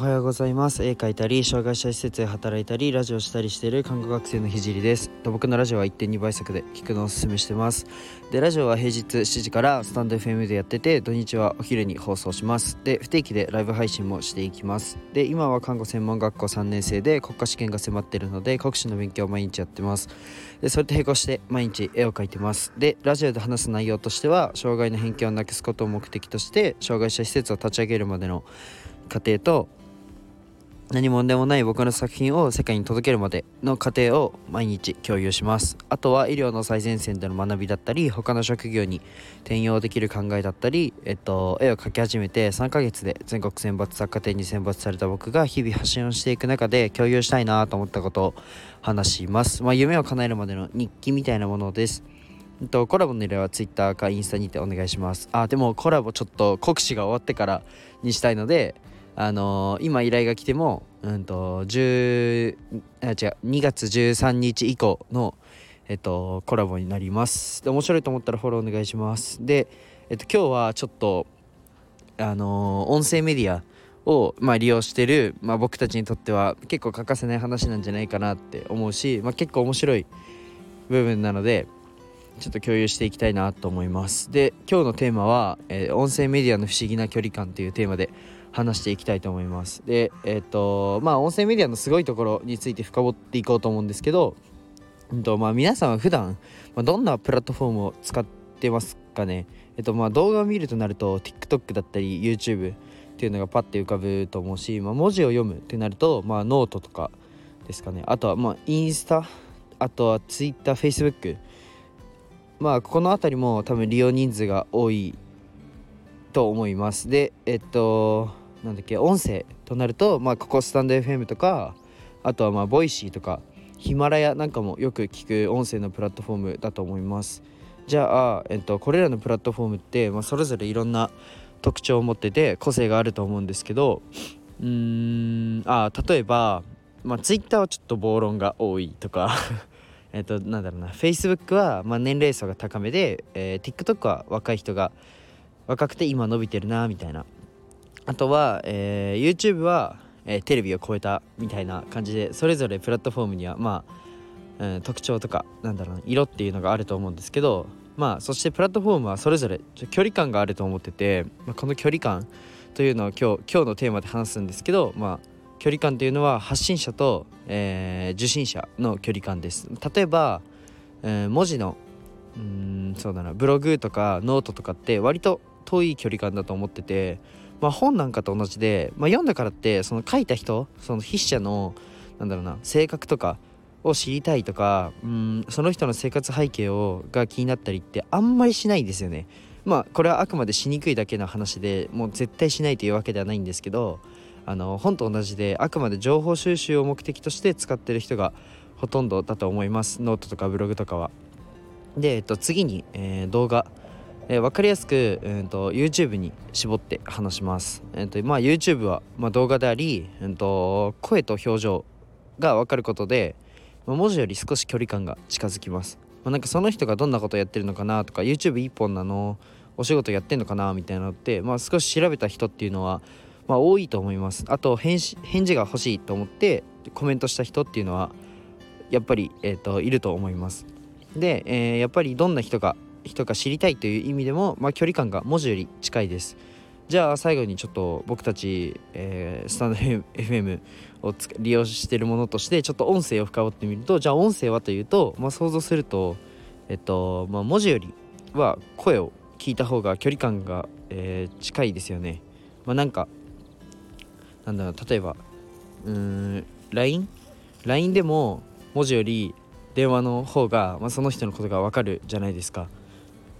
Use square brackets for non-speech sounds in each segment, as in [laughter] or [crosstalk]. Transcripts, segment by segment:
おはようございます。絵描いたり障害者施設で働いたりラジオしたりしている看護学生のひです。僕のラジオは1.2倍速で聞くのをおすすめしてます。でラジオは平日7時からスタンド FM でやってて土日はお昼に放送します。で不定期でライブ配信もしていきます。で今は看護専門学校3年生で国家試験が迫っているので国試の勉強を毎日やってます。でそれと並行して毎日絵を描いてます。でラジオで話す内容としては障害の偏見をなくすことを目的として障害者施設を立ち上げるまでの過程と何もでもない僕の作品を世界に届けるまでの過程を毎日共有します。あとは医療の最前線での学びだったり他の職業に転用できる考えだったり、えっと、絵を描き始めて3ヶ月で全国選抜作家展に選抜された僕が日々発信をしていく中で共有したいなと思ったことを話します。まあ、夢を叶えるまでの日記みたいなものです。とコラボの依頼は Twitter かインスタにてお願いします。あでもコラボちょっと国試が終わってからにしたいのであのー、今依頼が来ても、うんと、10あ違う2月13日以降の、えっと、コラボになります。で面白いと思ったらフォローお願いします。で、えっと、今日はちょっとあのー、音声メディアを、まあ、利用してる、まあ、僕たちにとっては結構欠かせない話なんじゃないかなって思うし、まあ、結構面白い部分なのでちょっと共有していきたいなと思います。で今日のテーマは、えー、音声メディアの不思議な距離感というテーマで話していきたいと思います。でえっ、とまあ音声メディアのすごいところについて深掘っていこうと思うんですけど、うんとまあ、皆さんは普段、まあ、どんなプラットフォームを使ってますかね？えっ、とまあ動画を見るとなると TikTok だったり YouTube っていうのがパッて浮かぶと思うし、まあ、文字を読むってなると、まあ、ノートとかですかね？あとはまあインスタあとは Twitter Facebook まあこの辺りも多分利用人数が多いと思います。でえっとなんだっけ音声となるとまあここスタンド FM とかあとはまあボイシーとかヒマラヤなんかもよく聞く音声のプラットフォームだと思います。じゃあ、えっと、これらのプラットフォームって、まあ、それぞれいろんな特徴を持ってて個性があると思うんですけどうーんあ例えば、まあ、Twitter はちょっと暴論が多いとか [laughs] えっとなんだろうな Facebook はまあ年齢層が高めで、えー、TikTok は若い人が若くて今伸びてるなみたいな。あとは、えー、YouTube は、えー、テレビを超えたみたいな感じでそれぞれプラットフォームにはまあ、うん、特徴とかなんだろう色っていうのがあると思うんですけどまあそしてプラットフォームはそれぞれ距離感があると思ってて、まあ、この距離感というのを今日今日のテーマで話すんですけどまあ距離感というのは発信者と、えー、受信者の距離感です。例えば、えー、文字のうんそうだなブログとかノートとかって割と遠い距離感だと思っててまあ、本なんかと同じで、まあ、読んだからってその書いた人その筆者のなんだろうな性格とかを知りたいとかうんその人の生活背景をが気になったりってあんまりしないんですよね。まあこれはあくまでしにくいだけの話でもう絶対しないというわけではないんですけどあの本と同じであくまで情報収集を目的として使ってる人がほとんどだと思いますノートとかブログとかは。で、えっと、次に、えー、動画えー、分かりやすく、えーと、YouTube に絞って話します。えーとまあ、YouTube は、まあ、動画であり、えーと、声と表情が分かることで、まあ、文字より少し距離感が近づきます。まあ、なんかその人がどんなことやってるのかなとか YouTube 一本なのお仕事やってんのかなみたいなのって、まあ、少し調べた人っていうのは、まあ、多いと思います。あと返事返事が欲しいと思ってコメントした人っていうのはやっぱり、えーといると思います。で、えー、やっぱりどんな人が人が知りたいという意味でも、まあ、距離感が文字より近いですじゃあ最後にちょっと僕たち、えー、スタンド FM を利用しているものとしてちょっと音声を深掘ってみるとじゃあ音声はというと、まあ、想像するとえっと、まあ、文字よりは声を聞いた方が距離感が、えー、近いですよね。まあ、なんかなんだろう例えばうーん LINE?LINE LINE でも文字より電話の方が、まあ、その人のことが分かるじゃないですか。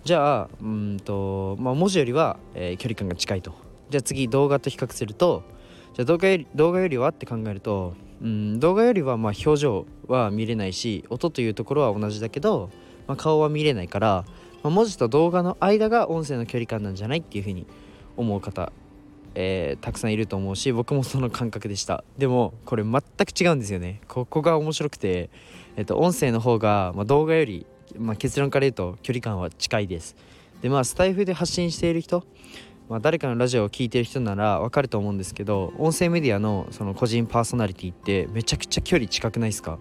じゃあうんと、まあ、文字よりは、えー、距離感が近いと。じゃあ次動画と比較するとじゃあ動画より動画よりはって考えるとうん動画よりはまあ表情は見れないし音というところは同じだけど、まあ、顔は見れないから、まあ、文字と動画の間が音声の距離感なんじゃないっていうふうに思う方、えー、たくさんいると思うし僕もその感覚でした。でもこれ全く違うんですよね。ここが面白くて、えっと、音声の方が、まあ、動画よりまあ、結論から言うと距離感は近いです。でまあスタイフで発信している人まあ、誰かのラジオを聴いてる人なら分かると思うんですけど音声メディアのその個人パーソナリティってめちゃくちゃ距離近くないですか？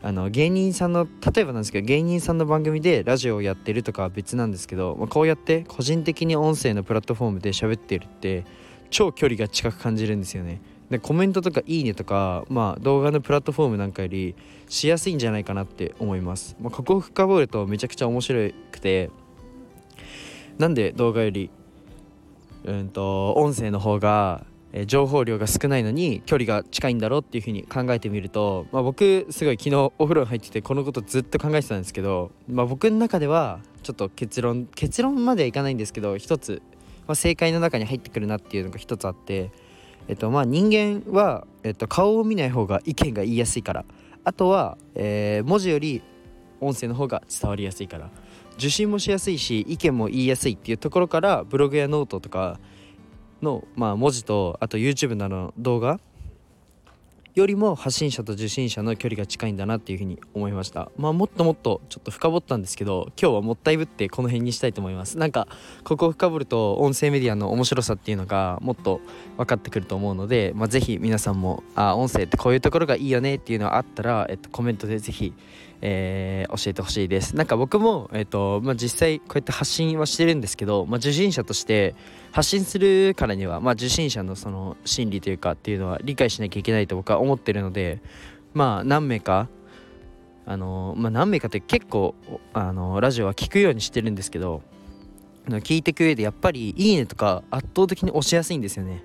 あの芸人さんの例えばなんですけど芸人さんの番組でラジオをやってるとかは別なんですけど、まあ、こうやって個人的に音声のプラットフォームで喋ってるって超距離が近く感じるんですよね。でコメントとかいいねとか、まあ、動画のプラットフォームなんかよりしやすいんじゃないかなって思います、まあ、ここを深掘るとめちゃくちゃ面白くてなんで動画よりうんと音声の方がえ情報量が少ないのに距離が近いんだろうっていうふうに考えてみると、まあ、僕すごい昨日お風呂に入っててこのことずっと考えてたんですけど、まあ、僕の中ではちょっと結論結論まではいかないんですけど一つ、まあ、正解の中に入ってくるなっていうのが一つあって、えっと、まあ人間は、えっと、顔を見ない方が意見が言いやすいから。あとは、えー、文字より音声の方が伝わりやすいから。受信もしやすいし意見も言いやすいっていうところからブログやノートとかの、まあ、文字とあと YouTube などの動画よりも発信者と受信者の距離が近いんだなっていうふうに思いました。まあもっともっとちょっと深掘ったんですけど今日はもったいぶってこの辺にしたいと思います。なんかここを深掘ると音声メディアの面白さっていうのがもっと分かってくると思うので、まあ、ぜひ皆さんもあ音声ってこういうところがいいよねっていうのがあったら、えっと、コメントでぜひえー、教えてほしいですなんか僕も、えーとまあ、実際こうやって発信はしてるんですけど、まあ、受信者として発信するからには、まあ、受信者のその心理というかっていうのは理解しなきゃいけないと僕は思ってるのでまあ何名かあのまあ、何名かって結構あのラジオは聞くようにしてるんですけど聞いていく上でやっぱり「いいね」とか圧倒的に押しやすいんですよね。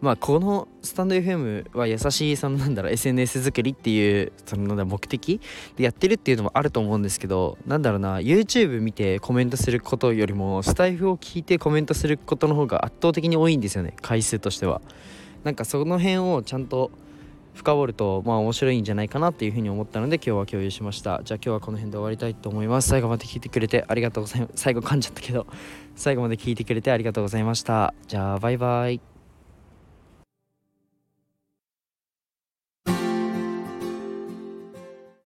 まあこのスタンド FM は優しいそのなんだろう SNS 作りっていうその目的でやってるっていうのもあると思うんですけどなんだろうな YouTube 見てコメントすることよりもスタイフを聞いてコメントすることの方が圧倒的に多いんですよね回数としては。なんかその辺をちゃんと深掘るとまあ面白いんじゃないかなっていうふうに思ったので今日は共有しました。じゃあ今日はこの辺で終わりたいと思います。最後まで聞いてくれてありがとうございます最後噛んじゃったけど最後まで聞いてくれてありがとうございました。じゃあバイバイ。